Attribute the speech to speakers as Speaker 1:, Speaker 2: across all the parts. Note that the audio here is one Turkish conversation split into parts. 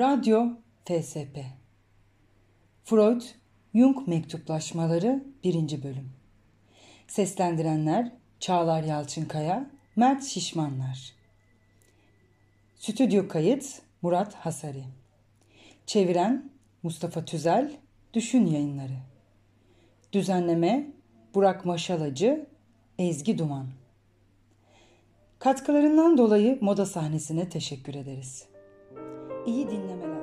Speaker 1: Radyo FSP Freud Jung Mektuplaşmaları 1. Bölüm. Seslendirenler Çağlar Yalçınkaya, Mert Şişmanlar. Stüdyo kayıt Murat Hasari. Çeviren Mustafa Tüzel, Düşün Yayınları. Düzenleme Burak Maşalacı, Ezgi Duman. Katkılarından dolayı moda sahnesine teşekkür ederiz. İyi dinlemeler.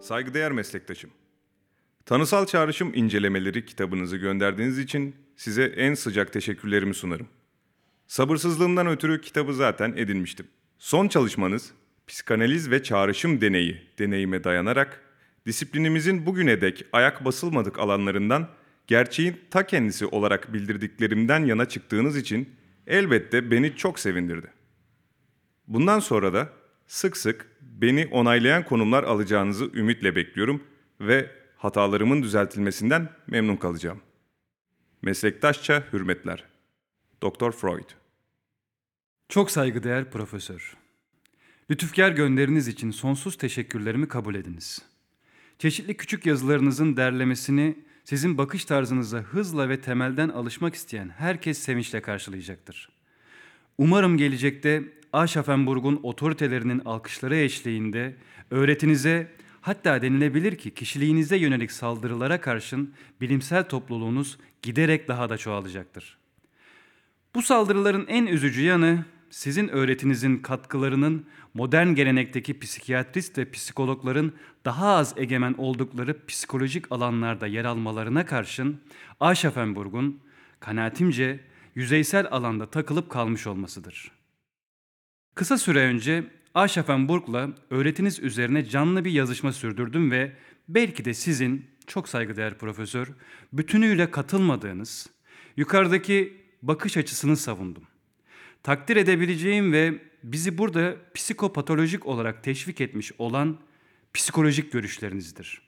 Speaker 2: Saygıdeğer meslektaşım. Tanısal Çağrışım incelemeleri kitabınızı gönderdiğiniz için size en sıcak teşekkürlerimi sunarım. Sabırsızlığımdan ötürü kitabı zaten edinmiştim. Son çalışmanız psikanaliz ve çağrışım deneyi deneyime dayanarak disiplinimizin bugüne dek ayak basılmadık alanlarından gerçeğin ta kendisi olarak bildirdiklerimden yana çıktığınız için elbette beni çok sevindirdi. Bundan sonra da sık sık beni onaylayan konumlar alacağınızı ümitle bekliyorum ve hatalarımın düzeltilmesinden memnun kalacağım. Meslektaşça hürmetler. Doktor Freud.
Speaker 3: Çok saygıdeğer profesör. Lütufkar gönderiniz için sonsuz teşekkürlerimi kabul ediniz. Çeşitli küçük yazılarınızın derlemesini sizin bakış tarzınıza hızla ve temelden alışmak isteyen herkes sevinçle karşılayacaktır. Umarım gelecekte Aşafenburg'un otoritelerinin alkışları eşliğinde öğretinize hatta denilebilir ki kişiliğinize yönelik saldırılara karşın bilimsel topluluğunuz giderek daha da çoğalacaktır. Bu saldırıların en üzücü yanı sizin öğretinizin katkılarının modern gelenekteki psikiyatrist ve psikologların daha az egemen oldukları psikolojik alanlarda yer almalarına karşın Aşafenburg'un kanaatimce yüzeysel alanda takılıp kalmış olmasıdır. Kısa süre önce Aşafenburg'la öğretiniz üzerine canlı bir yazışma sürdürdüm ve belki de sizin çok saygıdeğer profesör bütünüyle katılmadığınız yukarıdaki bakış açısını savundum. Takdir edebileceğim ve bizi burada psikopatolojik olarak teşvik etmiş olan psikolojik görüşlerinizdir.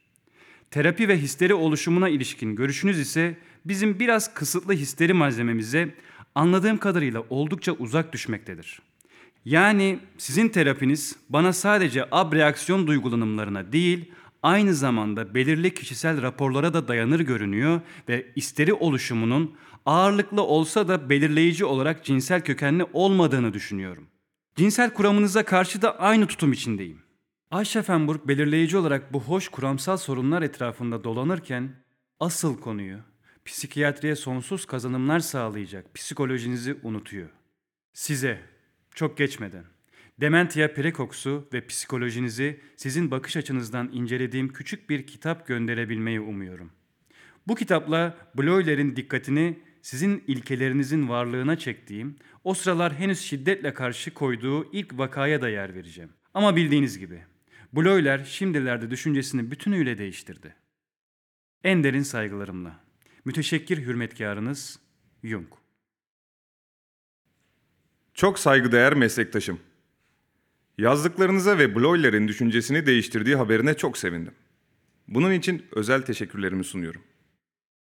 Speaker 3: Terapi ve histeri oluşumuna ilişkin görüşünüz ise bizim biraz kısıtlı histeri malzememize anladığım kadarıyla oldukça uzak düşmektedir. Yani sizin terapiniz bana sadece abreaksiyon duygulanımlarına değil, aynı zamanda belirli kişisel raporlara da dayanır görünüyor ve isteri oluşumunun ağırlıklı olsa da belirleyici olarak cinsel kökenli olmadığını düşünüyorum. Cinsel kuramınıza karşı da aynı tutum içindeyim. Ayşefenburg belirleyici olarak bu hoş kuramsal sorunlar etrafında dolanırken asıl konuyu psikiyatriye sonsuz kazanımlar sağlayacak psikolojinizi unutuyor. Size çok geçmeden Dementia Precox'u ve psikolojinizi sizin bakış açınızdan incelediğim küçük bir kitap gönderebilmeyi umuyorum. Bu kitapla Bloyler'in dikkatini sizin ilkelerinizin varlığına çektiğim, o sıralar henüz şiddetle karşı koyduğu ilk vakaya da yer vereceğim. Ama bildiğiniz gibi Bloyler şimdilerde düşüncesini bütünüyle değiştirdi. En derin saygılarımla. Müteşekkir hürmetkarınız Jung.
Speaker 2: Çok saygıdeğer meslektaşım. Yazdıklarınıza ve Bloyler'in düşüncesini değiştirdiği haberine çok sevindim. Bunun için özel teşekkürlerimi sunuyorum.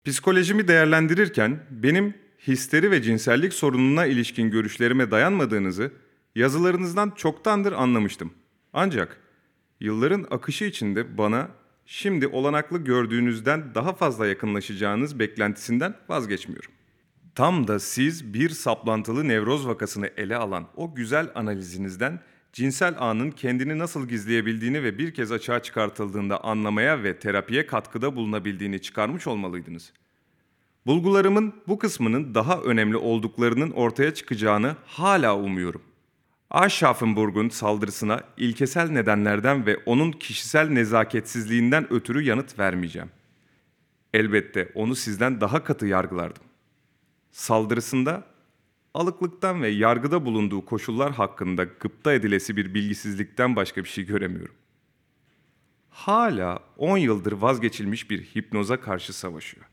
Speaker 2: Psikolojimi değerlendirirken benim histeri ve cinsellik sorununa ilişkin görüşlerime dayanmadığınızı yazılarınızdan çoktandır anlamıştım. Ancak yılların akışı içinde bana şimdi olanaklı gördüğünüzden daha fazla yakınlaşacağınız beklentisinden vazgeçmiyorum. Tam da siz bir saplantılı nevroz vakasını ele alan o güzel analizinizden cinsel anın kendini nasıl gizleyebildiğini ve bir kez açığa çıkartıldığında anlamaya ve terapiye katkıda bulunabildiğini çıkarmış olmalıydınız. Bulgularımın bu kısmının daha önemli olduklarının ortaya çıkacağını hala umuyorum. Aschaffenburg'un saldırısına ilkesel nedenlerden ve onun kişisel nezaketsizliğinden ötürü yanıt vermeyeceğim. Elbette onu sizden daha katı yargılardım. Saldırısında alıklıktan ve yargıda bulunduğu koşullar hakkında gıpta edilesi bir bilgisizlikten başka bir şey göremiyorum. Hala 10 yıldır vazgeçilmiş bir hipnoza karşı savaşıyor.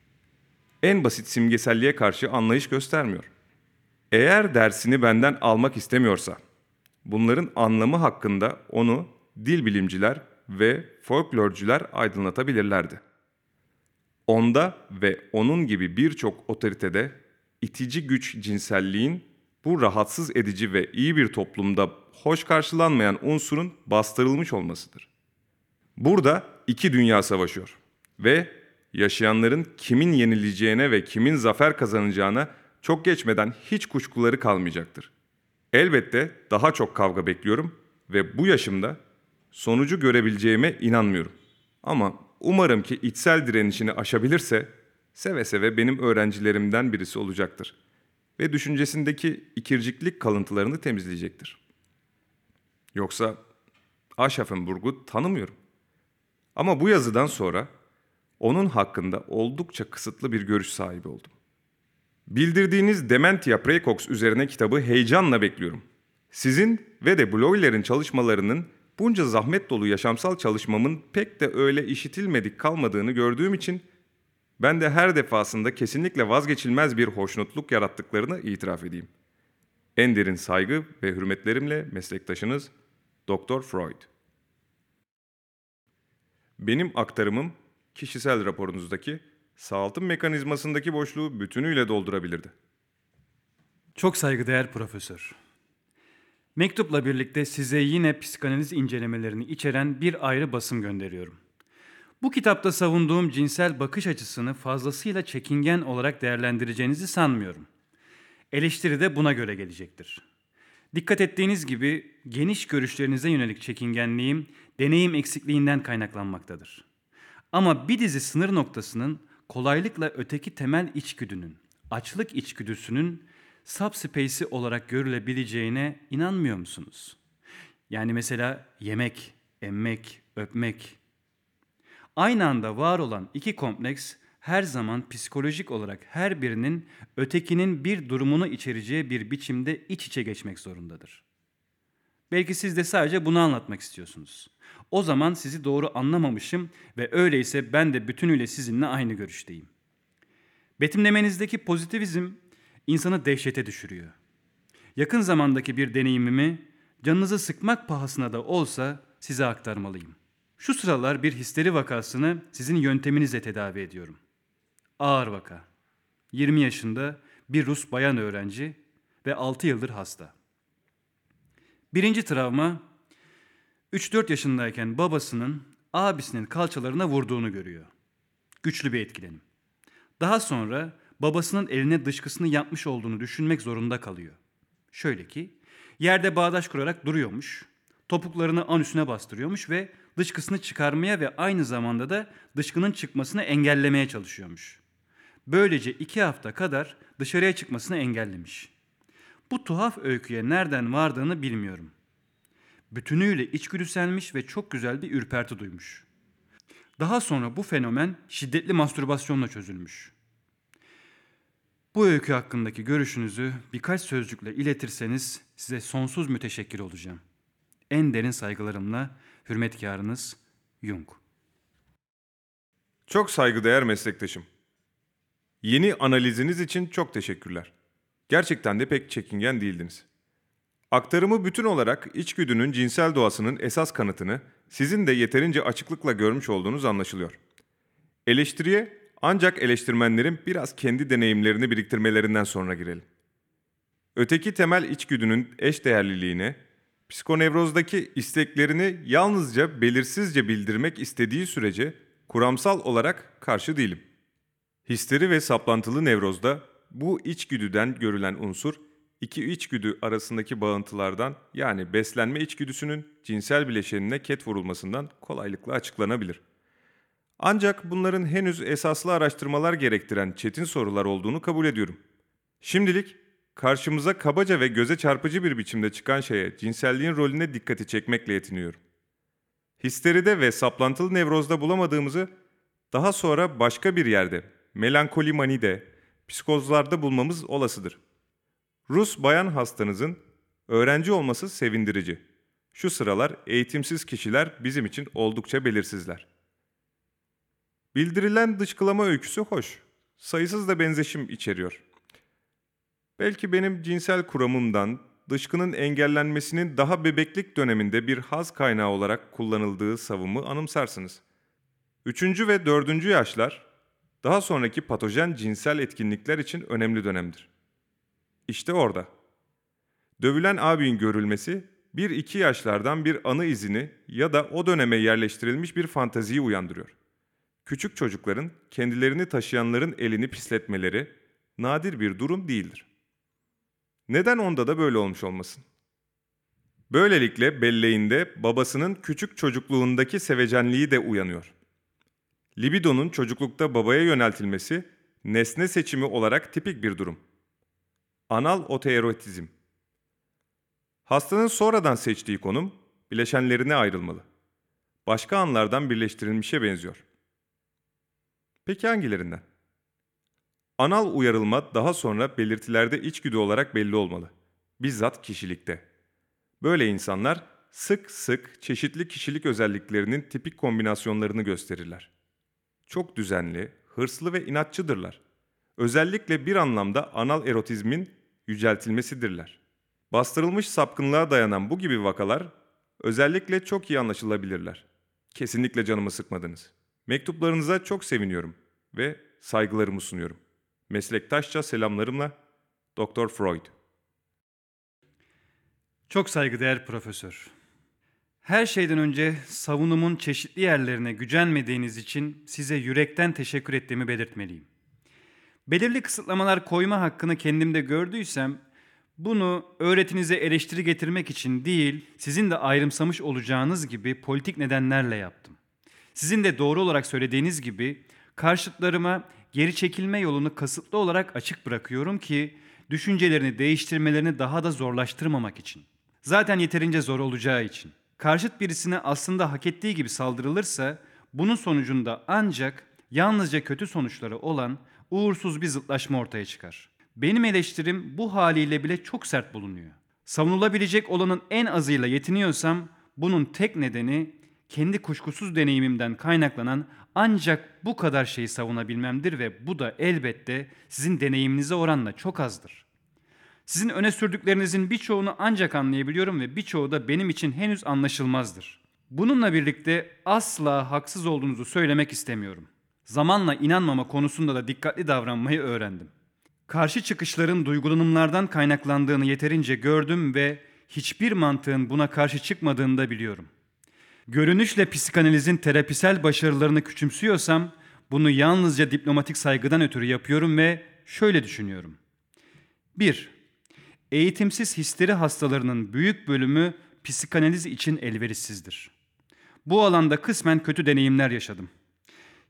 Speaker 2: En basit simgeselliğe karşı anlayış göstermiyor. Eğer dersini benden almak istemiyorsa, bunların anlamı hakkında onu dil bilimciler ve folklorcular aydınlatabilirlerdi. Onda ve onun gibi birçok otoritede itici güç cinselliğin bu rahatsız edici ve iyi bir toplumda hoş karşılanmayan unsurun bastırılmış olmasıdır. Burada iki dünya savaşıyor ve yaşayanların kimin yenileceğine ve kimin zafer kazanacağına çok geçmeden hiç kuşkuları kalmayacaktır. Elbette daha çok kavga bekliyorum ve bu yaşımda sonucu görebileceğime inanmıyorum. Ama umarım ki içsel direnişini aşabilirse seve seve benim öğrencilerimden birisi olacaktır ve düşüncesindeki ikirciklik kalıntılarını temizleyecektir. Yoksa Aschaffenburg'u tanımıyorum. Ama bu yazıdan sonra onun hakkında oldukça kısıtlı bir görüş sahibi oldum. Bildirdiğiniz Dementia Praecox üzerine kitabı heyecanla bekliyorum. Sizin ve de Bloyler'in çalışmalarının bunca zahmet dolu yaşamsal çalışmamın pek de öyle işitilmedik kalmadığını gördüğüm için ben de her defasında kesinlikle vazgeçilmez bir hoşnutluk yarattıklarını itiraf edeyim. En derin saygı ve hürmetlerimle meslektaşınız Dr. Freud. Benim aktarımım kişisel raporunuzdaki sağaltım mekanizmasındaki boşluğu bütünüyle doldurabilirdi.
Speaker 3: Çok saygıdeğer profesör. Mektupla birlikte size yine psikanaliz incelemelerini içeren bir ayrı basım gönderiyorum. Bu kitapta savunduğum cinsel bakış açısını fazlasıyla çekingen olarak değerlendireceğinizi sanmıyorum. Eleştiri de buna göre gelecektir. Dikkat ettiğiniz gibi geniş görüşlerinize yönelik çekingenliğim deneyim eksikliğinden kaynaklanmaktadır. Ama bir dizi sınır noktasının kolaylıkla öteki temel içgüdünün, açlık içgüdüsünün subspace'i olarak görülebileceğine inanmıyor musunuz? Yani mesela yemek, emmek, öpmek. Aynı anda var olan iki kompleks her zaman psikolojik olarak her birinin ötekinin bir durumunu içereceği bir biçimde iç içe geçmek zorundadır. Belki siz de sadece bunu anlatmak istiyorsunuz. O zaman sizi doğru anlamamışım ve öyleyse ben de bütünüyle sizinle aynı görüşteyim. Betimlemenizdeki pozitivizm insanı dehşete düşürüyor. Yakın zamandaki bir deneyimimi canınızı sıkmak pahasına da olsa size aktarmalıyım. Şu sıralar bir histeri vakasını sizin yönteminizle tedavi ediyorum. Ağır vaka. 20 yaşında bir Rus bayan öğrenci ve 6 yıldır hasta. Birinci travma 3-4 yaşındayken babasının abisinin kalçalarına vurduğunu görüyor. Güçlü bir etkilenim. Daha sonra babasının eline dışkısını yapmış olduğunu düşünmek zorunda kalıyor. Şöyle ki yerde bağdaş kurarak duruyormuş. Topuklarını anüsüne bastırıyormuş ve dışkısını çıkarmaya ve aynı zamanda da dışkının çıkmasını engellemeye çalışıyormuş. Böylece iki hafta kadar dışarıya çıkmasını engellemiş. Bu tuhaf öyküye nereden vardığını bilmiyorum. Bütünüyle içgüdüselmiş ve çok güzel bir ürperti duymuş. Daha sonra bu fenomen şiddetli mastürbasyonla çözülmüş. Bu öykü hakkındaki görüşünüzü birkaç sözcükle iletirseniz size sonsuz müteşekkir olacağım. En derin saygılarımla hürmetkarınız Jung.
Speaker 2: Çok saygıdeğer meslektaşım. Yeni analiziniz için çok teşekkürler. Gerçekten de pek çekingen değildiniz. Aktarımı bütün olarak içgüdünün cinsel doğasının esas kanıtını sizin de yeterince açıklıkla görmüş olduğunuz anlaşılıyor. Eleştiriye ancak eleştirmenlerin biraz kendi deneyimlerini biriktirmelerinden sonra girelim. Öteki temel içgüdünün eş değerliliğine, psikonevrozdaki isteklerini yalnızca belirsizce bildirmek istediği sürece kuramsal olarak karşı değilim. Histeri ve saplantılı nevrozda bu içgüdüden görülen unsur iki içgüdü arasındaki bağıntılardan yani beslenme içgüdüsünün cinsel bileşenine ket vurulmasından kolaylıkla açıklanabilir. Ancak bunların henüz esaslı araştırmalar gerektiren çetin sorular olduğunu kabul ediyorum. Şimdilik karşımıza kabaca ve göze çarpıcı bir biçimde çıkan şeye cinselliğin rolüne dikkati çekmekle yetiniyorum. Histeride ve saplantılı nevrozda bulamadığımızı daha sonra başka bir yerde, melankoli manide, psikozlarda bulmamız olasıdır. Rus bayan hastanızın öğrenci olması sevindirici. Şu sıralar eğitimsiz kişiler bizim için oldukça belirsizler. Bildirilen dışkılama öyküsü hoş. Sayısız da benzeşim içeriyor. Belki benim cinsel kuramımdan dışkının engellenmesinin daha bebeklik döneminde bir haz kaynağı olarak kullanıldığı savımı anımsarsınız. Üçüncü ve dördüncü yaşlar daha sonraki patojen cinsel etkinlikler için önemli dönemdir. İşte orada. Dövülen abinin görülmesi 1-2 yaşlardan bir anı izini ya da o döneme yerleştirilmiş bir fantaziyi uyandırıyor. Küçük çocukların kendilerini taşıyanların elini pisletmeleri nadir bir durum değildir. Neden onda da böyle olmuş olmasın? Böylelikle belleğinde babasının küçük çocukluğundaki sevecenliği de uyanıyor. Libidonun çocuklukta babaya yöneltilmesi nesne seçimi olarak tipik bir durum. Anal otoerotizm. Hastanın sonradan seçtiği konum bileşenlerine ayrılmalı. Başka anlardan birleştirilmişe benziyor. Peki hangilerinden? Anal uyarılma daha sonra belirtilerde içgüdü olarak belli olmalı. Bizzat kişilikte. Böyle insanlar sık sık çeşitli kişilik özelliklerinin tipik kombinasyonlarını gösterirler. Çok düzenli, hırslı ve inatçıdırlar. Özellikle bir anlamda anal erotizmin yüceltilmesidirler. Bastırılmış sapkınlığa dayanan bu gibi vakalar özellikle çok iyi anlaşılabilirler. Kesinlikle canımı sıkmadınız. Mektuplarınıza çok seviniyorum ve saygılarımı sunuyorum. Meslektaşça selamlarımla Dr. Freud.
Speaker 3: Çok saygıdeğer profesör. Her şeyden önce savunumun çeşitli yerlerine gücenmediğiniz için size yürekten teşekkür ettiğimi belirtmeliyim. Belirli kısıtlamalar koyma hakkını kendimde gördüysem bunu öğretinize eleştiri getirmek için değil, sizin de ayrımsamış olacağınız gibi politik nedenlerle yaptım. Sizin de doğru olarak söylediğiniz gibi karşıtlarıma geri çekilme yolunu kasıtlı olarak açık bırakıyorum ki düşüncelerini değiştirmelerini daha da zorlaştırmamak için. Zaten yeterince zor olacağı için. Karşıt birisine aslında hak ettiği gibi saldırılırsa bunun sonucunda ancak yalnızca kötü sonuçları olan uğursuz bir zıtlaşma ortaya çıkar. Benim eleştirim bu haliyle bile çok sert bulunuyor. Savunulabilecek olanın en azıyla yetiniyorsam bunun tek nedeni kendi kuşkusuz deneyimimden kaynaklanan ancak bu kadar şeyi savunabilmemdir ve bu da elbette sizin deneyiminize oranla çok azdır. Sizin öne sürdüklerinizin birçoğunu ancak anlayabiliyorum ve birçoğu da benim için henüz anlaşılmazdır. Bununla birlikte asla haksız olduğunuzu söylemek istemiyorum. Zamanla inanmama konusunda da dikkatli davranmayı öğrendim. Karşı çıkışların duygulanımlardan kaynaklandığını yeterince gördüm ve hiçbir mantığın buna karşı çıkmadığını da biliyorum. Görünüşle psikanalizin terapisel başarılarını küçümsüyorsam bunu yalnızca diplomatik saygıdan ötürü yapıyorum ve şöyle düşünüyorum. 1. Eğitimsiz histeri hastalarının büyük bölümü psikanaliz için elverişsizdir. Bu alanda kısmen kötü deneyimler yaşadım.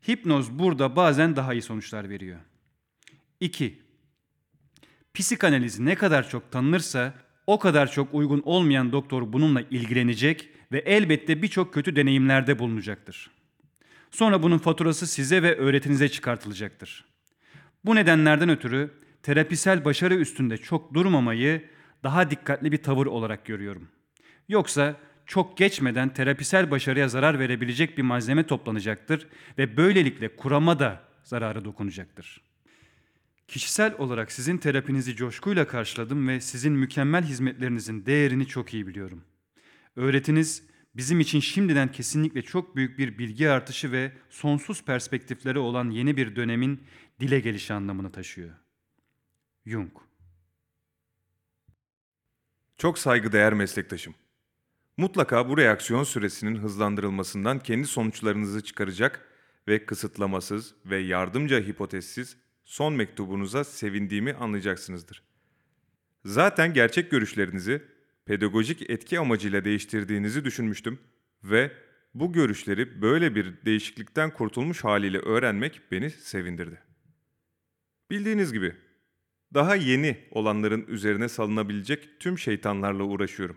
Speaker 3: Hipnoz burada bazen daha iyi sonuçlar veriyor. 2. Psikanaliz ne kadar çok tanınırsa o kadar çok uygun olmayan doktor bununla ilgilenecek ve elbette birçok kötü deneyimlerde bulunacaktır. Sonra bunun faturası size ve öğretinize çıkartılacaktır. Bu nedenlerden ötürü terapisel başarı üstünde çok durmamayı daha dikkatli bir tavır olarak görüyorum. Yoksa çok geçmeden terapisel başarıya zarar verebilecek bir malzeme toplanacaktır ve böylelikle kurama da zararı dokunacaktır. Kişisel olarak sizin terapinizi coşkuyla karşıladım ve sizin mükemmel hizmetlerinizin değerini çok iyi biliyorum. Öğretiniz bizim için şimdiden kesinlikle çok büyük bir bilgi artışı ve sonsuz perspektifleri olan yeni bir dönemin dile gelişi anlamını taşıyor. Jung
Speaker 2: Çok saygıdeğer meslektaşım. Mutlaka bu reaksiyon süresinin hızlandırılmasından kendi sonuçlarınızı çıkaracak ve kısıtlamasız ve yardımca hipotezsiz son mektubunuza sevindiğimi anlayacaksınızdır. Zaten gerçek görüşlerinizi pedagojik etki amacıyla değiştirdiğinizi düşünmüştüm ve bu görüşleri böyle bir değişiklikten kurtulmuş haliyle öğrenmek beni sevindirdi. Bildiğiniz gibi daha yeni olanların üzerine salınabilecek tüm şeytanlarla uğraşıyorum.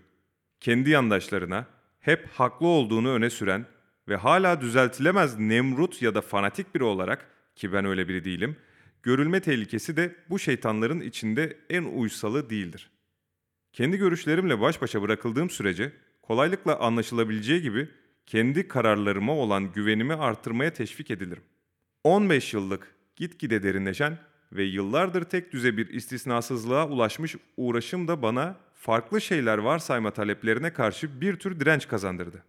Speaker 2: Kendi yandaşlarına hep haklı olduğunu öne süren ve hala düzeltilemez Nemrut ya da fanatik biri olarak ki ben öyle biri değilim, görülme tehlikesi de bu şeytanların içinde en uysalı değildir. Kendi görüşlerimle baş başa bırakıldığım sürece kolaylıkla anlaşılabileceği gibi kendi kararlarıma olan güvenimi artırmaya teşvik edilirim. 15 yıllık gitgide derinleşen ve yıllardır tek düze bir istisnasızlığa ulaşmış uğraşım da bana farklı şeyler varsayma taleplerine karşı bir tür direnç kazandırdı.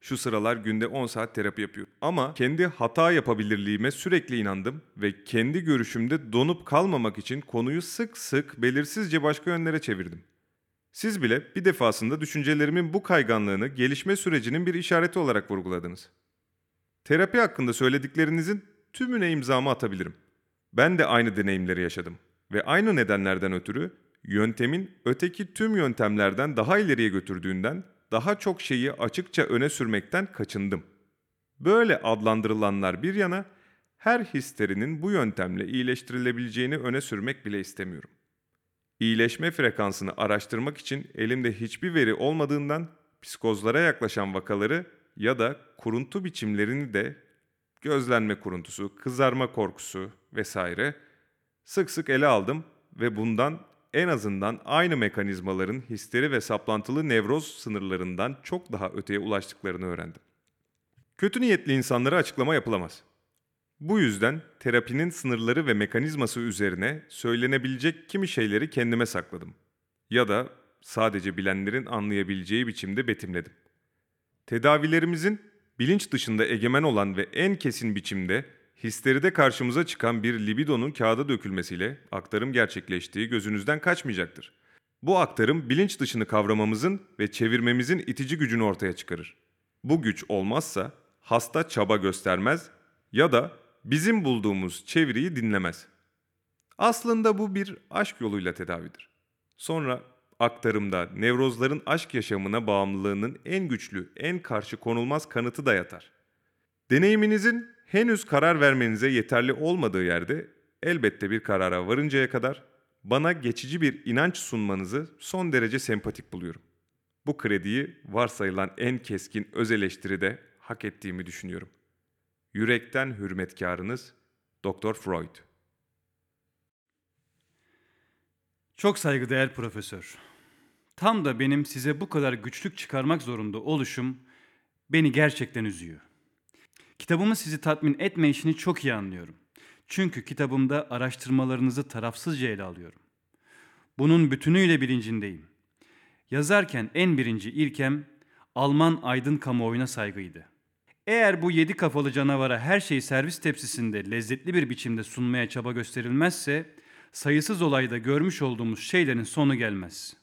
Speaker 2: Şu sıralar günde 10 saat terapi yapıyorum. Ama kendi hata yapabilirliğime sürekli inandım ve kendi görüşümde donup kalmamak için konuyu sık sık belirsizce başka yönlere çevirdim. Siz bile bir defasında düşüncelerimin bu kayganlığını gelişme sürecinin bir işareti olarak vurguladınız. Terapi hakkında söylediklerinizin tümüne imzamı atabilirim. Ben de aynı deneyimleri yaşadım ve aynı nedenlerden ötürü yöntemin öteki tüm yöntemlerden daha ileriye götürdüğünden daha çok şeyi açıkça öne sürmekten kaçındım. Böyle adlandırılanlar bir yana her histerinin bu yöntemle iyileştirilebileceğini öne sürmek bile istemiyorum. İyileşme frekansını araştırmak için elimde hiçbir veri olmadığından psikozlara yaklaşan vakaları ya da kuruntu biçimlerini de gözlenme kuruntusu, kızarma korkusu vesaire sık sık ele aldım ve bundan en azından aynı mekanizmaların histeri ve saplantılı nevroz sınırlarından çok daha öteye ulaştıklarını öğrendim. Kötü niyetli insanlara açıklama yapılamaz. Bu yüzden terapinin sınırları ve mekanizması üzerine söylenebilecek kimi şeyleri kendime sakladım. Ya da sadece bilenlerin anlayabileceği biçimde betimledim. Tedavilerimizin bilinç dışında egemen olan ve en kesin biçimde histeride karşımıza çıkan bir libidonun kağıda dökülmesiyle aktarım gerçekleştiği gözünüzden kaçmayacaktır. Bu aktarım bilinç dışını kavramamızın ve çevirmemizin itici gücünü ortaya çıkarır. Bu güç olmazsa hasta çaba göstermez ya da bizim bulduğumuz çeviriyi dinlemez. Aslında bu bir aşk yoluyla tedavidir. Sonra aktarımda nevrozların aşk yaşamına bağımlılığının en güçlü, en karşı konulmaz kanıtı da yatar. Deneyiminizin henüz karar vermenize yeterli olmadığı yerde elbette bir karara varıncaya kadar bana geçici bir inanç sunmanızı son derece sempatik buluyorum. Bu krediyi varsayılan en keskin öz eleştiride hak ettiğimi düşünüyorum. Yürekten hürmetkarınız Dr. Freud.
Speaker 3: Çok saygıdeğer profesör. Tam da benim size bu kadar güçlük çıkarmak zorunda oluşum beni gerçekten üzüyor. Kitabımın sizi tatmin etme işini çok iyi anlıyorum. Çünkü kitabımda araştırmalarınızı tarafsızca ele alıyorum. Bunun bütünüyle bilincindeyim. Yazarken en birinci ilkem Alman aydın kamuoyuna saygıydı. Eğer bu yedi kafalı canavara her şeyi servis tepsisinde lezzetli bir biçimde sunmaya çaba gösterilmezse sayısız olayda görmüş olduğumuz şeylerin sonu gelmez.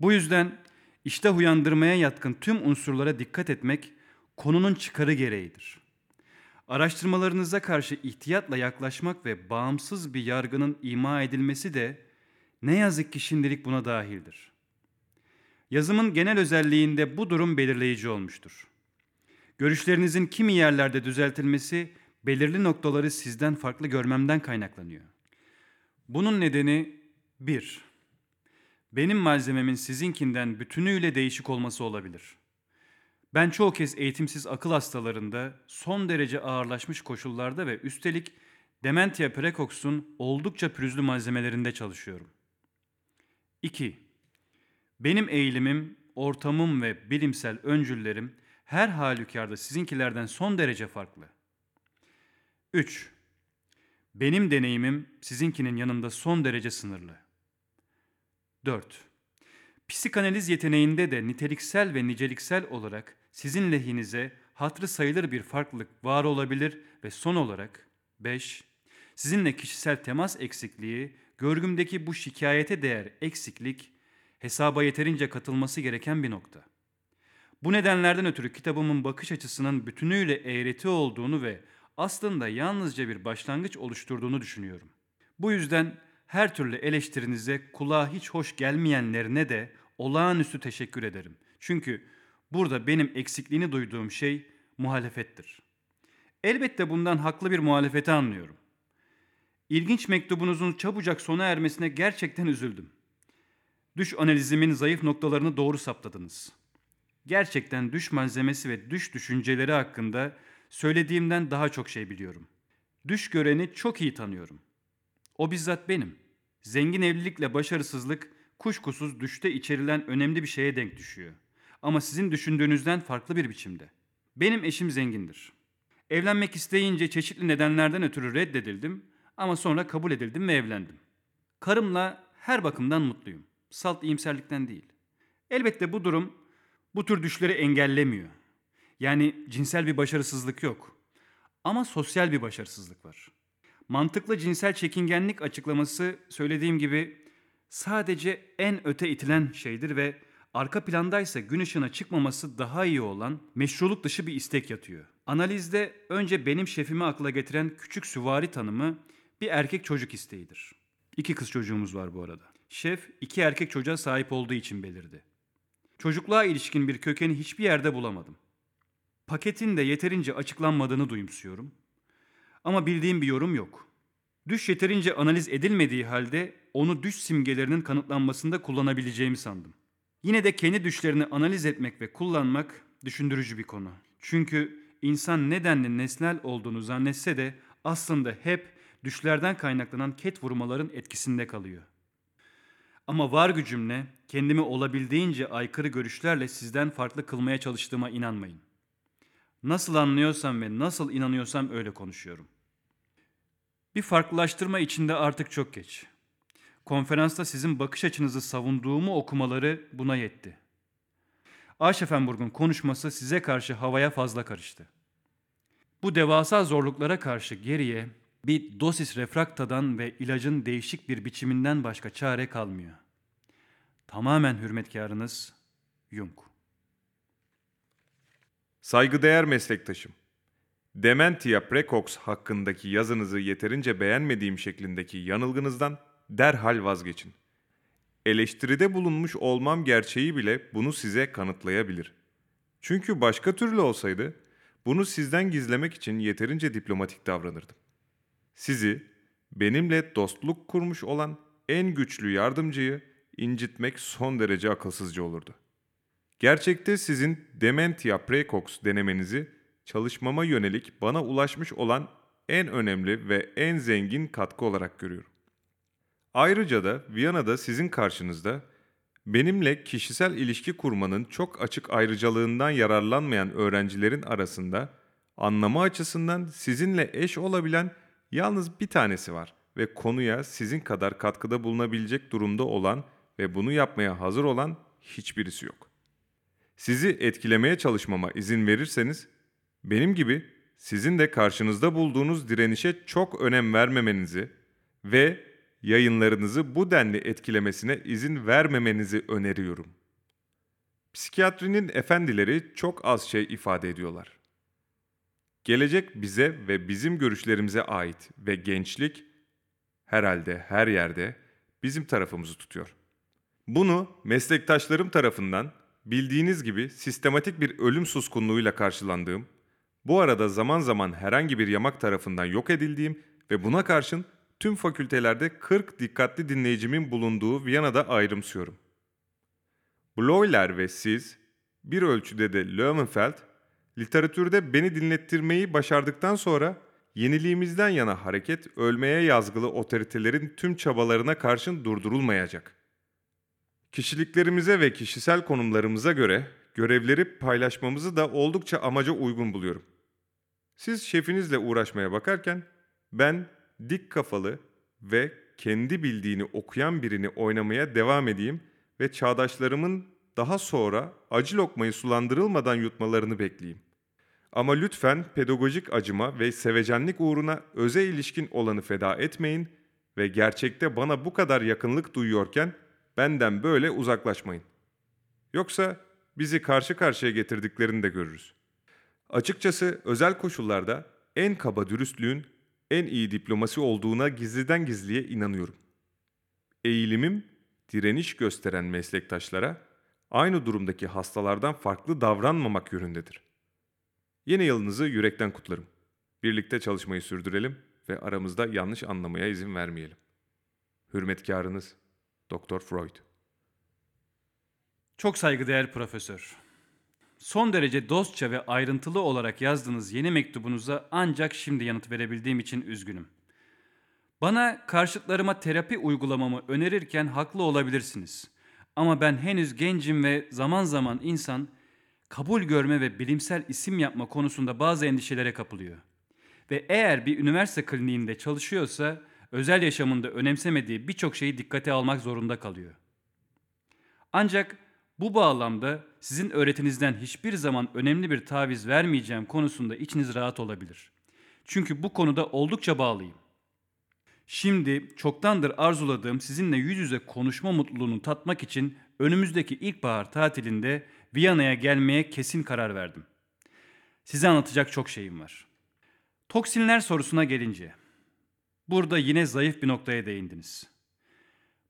Speaker 3: Bu yüzden iştah uyandırmaya yatkın tüm unsurlara dikkat etmek konunun çıkarı gereğidir. Araştırmalarınıza karşı ihtiyatla yaklaşmak ve bağımsız bir yargının ima edilmesi de ne yazık ki şimdilik buna dahildir. Yazımın genel özelliğinde bu durum belirleyici olmuştur. Görüşlerinizin kimi yerlerde düzeltilmesi belirli noktaları sizden farklı görmemden kaynaklanıyor. Bunun nedeni 1. Benim malzememin sizinkinden bütünüyle değişik olması olabilir. Ben çoğu kez eğitimsiz akıl hastalarında son derece ağırlaşmış koşullarda ve üstelik Dementia praecox'un oldukça pürüzlü malzemelerinde çalışıyorum. 2. Benim eğilimim, ortamım ve bilimsel öncüllerim her halükarda sizinkilerden son derece farklı. 3. Benim deneyimim sizinkinin yanında son derece sınırlı. 4. Psikanaliz yeteneğinde de niteliksel ve niceliksel olarak sizin lehinize hatrı sayılır bir farklılık var olabilir ve son olarak 5. Sizinle kişisel temas eksikliği, görgümdeki bu şikayete değer eksiklik hesaba yeterince katılması gereken bir nokta. Bu nedenlerden ötürü kitabımın bakış açısının bütünüyle eğreti olduğunu ve aslında yalnızca bir başlangıç oluşturduğunu düşünüyorum. Bu yüzden her türlü eleştirinize kulağa hiç hoş gelmeyenlerine de olağanüstü teşekkür ederim. Çünkü burada benim eksikliğini duyduğum şey muhalefettir. Elbette bundan haklı bir muhalefeti anlıyorum. İlginç mektubunuzun çabucak sona ermesine gerçekten üzüldüm. Düş analizimin zayıf noktalarını doğru saptadınız. Gerçekten düş malzemesi ve düş düşünceleri hakkında söylediğimden daha çok şey biliyorum. Düş göreni çok iyi tanıyorum. O bizzat benim. Zengin evlilikle başarısızlık kuşkusuz düşte içerilen önemli bir şeye denk düşüyor. Ama sizin düşündüğünüzden farklı bir biçimde. Benim eşim zengindir. Evlenmek isteyince çeşitli nedenlerden ötürü reddedildim Ama sonra kabul edildim ve evlendim. Karımla her bakımdan mutluyum. Salt iyimserlikten değil. Elbette bu durum bu tür düşleri engellemiyor. Yani cinsel bir başarısızlık yok. Ama sosyal bir başarısızlık var. Mantıklı cinsel çekingenlik açıklaması söylediğim gibi sadece en öte itilen şeydir ve arka plandaysa gün ışığına çıkmaması daha iyi olan meşruluk dışı bir istek yatıyor. Analizde önce benim şefimi akla getiren küçük süvari tanımı bir erkek çocuk isteğidir. İki kız çocuğumuz var bu arada. Şef iki erkek çocuğa sahip olduğu için belirdi. Çocukluğa ilişkin bir kökeni hiçbir yerde bulamadım. Paketin de yeterince açıklanmadığını duyumsuyorum. Ama bildiğim bir yorum yok. Düş yeterince analiz edilmediği halde onu düş simgelerinin kanıtlanmasında kullanabileceğimi sandım. Yine de kendi düşlerini analiz etmek ve kullanmak düşündürücü bir konu. Çünkü insan nedenli nesnel olduğunu zannetse de aslında hep düşlerden kaynaklanan ket vurmaların etkisinde kalıyor. Ama var gücümle kendimi olabildiğince aykırı görüşlerle sizden farklı kılmaya çalıştığıma inanmayın. Nasıl anlıyorsam ve nasıl inanıyorsam öyle konuşuyorum. Bir farklılaştırma içinde artık çok geç. Konferansta sizin bakış açınızı savunduğumu okumaları buna yetti. Aşefenburg'un konuşması size karşı havaya fazla karıştı. Bu devasa zorluklara karşı geriye bir dosis refraktadan ve ilacın değişik bir biçiminden başka çare kalmıyor. Tamamen hürmetkarınız Jung.
Speaker 2: Saygıdeğer meslektaşım. Dementia precox hakkındaki yazınızı yeterince beğenmediğim şeklindeki yanılgınızdan derhal vazgeçin. Eleştiride bulunmuş olmam gerçeği bile bunu size kanıtlayabilir. Çünkü başka türlü olsaydı bunu sizden gizlemek için yeterince diplomatik davranırdım. Sizi benimle dostluk kurmuş olan en güçlü yardımcıyı incitmek son derece akılsızca olurdu. Gerçekte sizin Dementia Precox denemenizi çalışmama yönelik bana ulaşmış olan en önemli ve en zengin katkı olarak görüyorum. Ayrıca da Viyana'da sizin karşınızda benimle kişisel ilişki kurmanın çok açık ayrıcalığından yararlanmayan öğrencilerin arasında anlama açısından sizinle eş olabilen yalnız bir tanesi var ve konuya sizin kadar katkıda bulunabilecek durumda olan ve bunu yapmaya hazır olan hiçbirisi yok. Sizi etkilemeye çalışmama izin verirseniz, benim gibi sizin de karşınızda bulduğunuz direnişe çok önem vermemenizi ve yayınlarınızı bu denli etkilemesine izin vermemenizi öneriyorum. Psikiyatrinin efendileri çok az şey ifade ediyorlar. Gelecek bize ve bizim görüşlerimize ait ve gençlik herhalde her yerde bizim tarafımızı tutuyor. Bunu meslektaşlarım tarafından bildiğiniz gibi sistematik bir ölüm suskunluğuyla karşılandığım, bu arada zaman zaman herhangi bir yamak tarafından yok edildiğim ve buna karşın tüm fakültelerde 40 dikkatli dinleyicimin bulunduğu Viyana'da ayrımsıyorum. Bloyler ve siz, bir ölçüde de Löwenfeld, literatürde beni dinlettirmeyi başardıktan sonra yeniliğimizden yana hareket ölmeye yazgılı otoritelerin tüm çabalarına karşın durdurulmayacak. Kişiliklerimize ve kişisel konumlarımıza göre görevleri paylaşmamızı da oldukça amaca uygun buluyorum. Siz şefinizle uğraşmaya bakarken ben dik kafalı ve kendi bildiğini okuyan birini oynamaya devam edeyim ve çağdaşlarımın daha sonra acı lokmayı sulandırılmadan yutmalarını bekleyeyim. Ama lütfen pedagojik acıma ve sevecenlik uğruna öze ilişkin olanı feda etmeyin ve gerçekte bana bu kadar yakınlık duyuyorken benden böyle uzaklaşmayın. Yoksa bizi karşı karşıya getirdiklerini de görürüz. Açıkçası özel koşullarda en kaba dürüstlüğün en iyi diplomasi olduğuna gizliden gizliye inanıyorum. Eğilimim direniş gösteren meslektaşlara aynı durumdaki hastalardan farklı davranmamak yönündedir. Yeni yılınızı yürekten kutlarım. Birlikte çalışmayı sürdürelim ve aramızda yanlış anlamaya izin vermeyelim. Hürmetkarınız Doktor Freud.
Speaker 3: Çok saygıdeğer profesör. Son derece dostça ve ayrıntılı olarak yazdığınız yeni mektubunuza ancak şimdi yanıt verebildiğim için üzgünüm. Bana karşıtlarıma terapi uygulamamı önerirken haklı olabilirsiniz. Ama ben henüz gencim ve zaman zaman insan kabul görme ve bilimsel isim yapma konusunda bazı endişelere kapılıyor. ve eğer bir üniversite kliniğinde çalışıyorsa özel yaşamında önemsemediği birçok şeyi dikkate almak zorunda kalıyor. Ancak bu bağlamda sizin öğretinizden hiçbir zaman önemli bir taviz vermeyeceğim konusunda içiniz rahat olabilir. Çünkü bu konuda oldukça bağlıyım. Şimdi çoktandır arzuladığım sizinle yüz yüze konuşma mutluluğunu tatmak için önümüzdeki ilkbahar tatilinde Viyana'ya gelmeye kesin karar verdim. Size anlatacak çok şeyim var. Toksinler sorusuna gelince, burada yine zayıf bir noktaya değindiniz.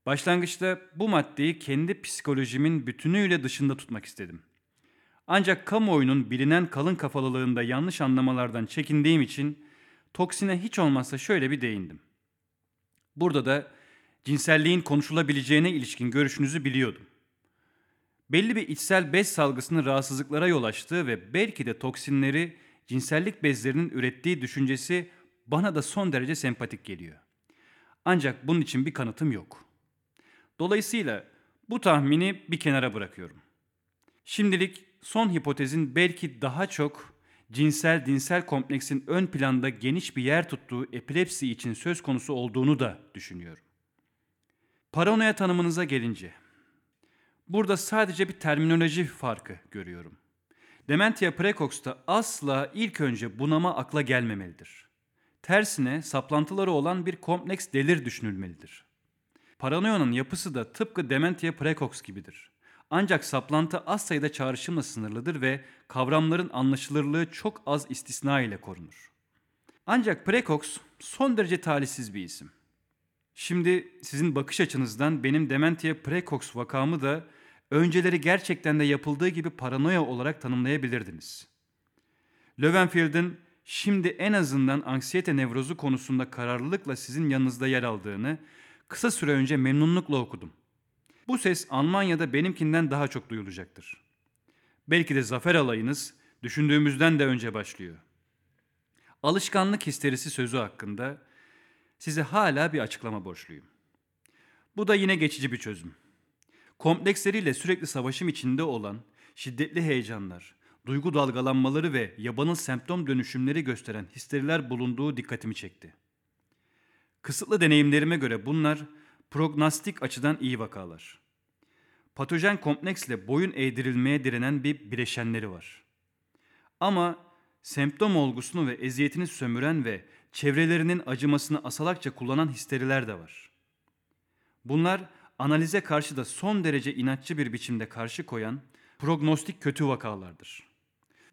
Speaker 3: Başlangıçta bu maddeyi kendi psikolojimin bütünüyle dışında tutmak istedim. Ancak kamuoyunun bilinen kalın kafalılığında yanlış anlamalardan çekindiğim için toksine hiç olmazsa şöyle bir değindim. Burada da cinselliğin konuşulabileceğine ilişkin görüşünüzü biliyordum. Belli bir içsel bez salgısının rahatsızlıklara yol açtığı ve belki de toksinleri cinsellik bezlerinin ürettiği düşüncesi bana da son derece sempatik geliyor. Ancak bunun için bir kanıtım yok. Dolayısıyla bu tahmini bir kenara bırakıyorum. Şimdilik son hipotezin belki daha çok cinsel dinsel kompleksin ön planda geniş bir yer tuttuğu epilepsi için söz konusu olduğunu da düşünüyorum. Paranoya tanımınıza gelince, burada sadece bir terminoloji farkı görüyorum. Dementia precox'ta asla ilk önce bunama akla gelmemelidir. Tersine saplantıları olan bir kompleks delir düşünülmelidir. Paranoyanın yapısı da tıpkı Dementia precox gibidir. Ancak saplantı az sayıda çağrışımla sınırlıdır ve kavramların anlaşılırlığı çok az istisna ile korunur. Ancak precox son derece talihsiz bir isim. Şimdi sizin bakış açınızdan benim Dementia precox vakamı da önceleri gerçekten de yapıldığı gibi paranoya olarak tanımlayabilirdiniz. Löwenfeld'in şimdi en azından anksiyete nevrozu konusunda kararlılıkla sizin yanınızda yer aldığını kısa süre önce memnunlukla okudum. Bu ses Almanya'da benimkinden daha çok duyulacaktır. Belki de zafer alayınız düşündüğümüzden de önce başlıyor. Alışkanlık histerisi sözü hakkında size hala bir açıklama borçluyum. Bu da yine geçici bir çözüm. Kompleksleriyle sürekli savaşım içinde olan şiddetli heyecanlar, duygu dalgalanmaları ve yabanıl semptom dönüşümleri gösteren histeriler bulunduğu dikkatimi çekti. Kısıtlı deneyimlerime göre bunlar prognostik açıdan iyi vakalar. Patojen kompleksle boyun eğdirilmeye direnen bir bileşenleri var. Ama semptom olgusunu ve eziyetini sömüren ve çevrelerinin acımasını asalakça kullanan histeriler de var. Bunlar analize karşı da son derece inatçı bir biçimde karşı koyan prognostik kötü vakalardır.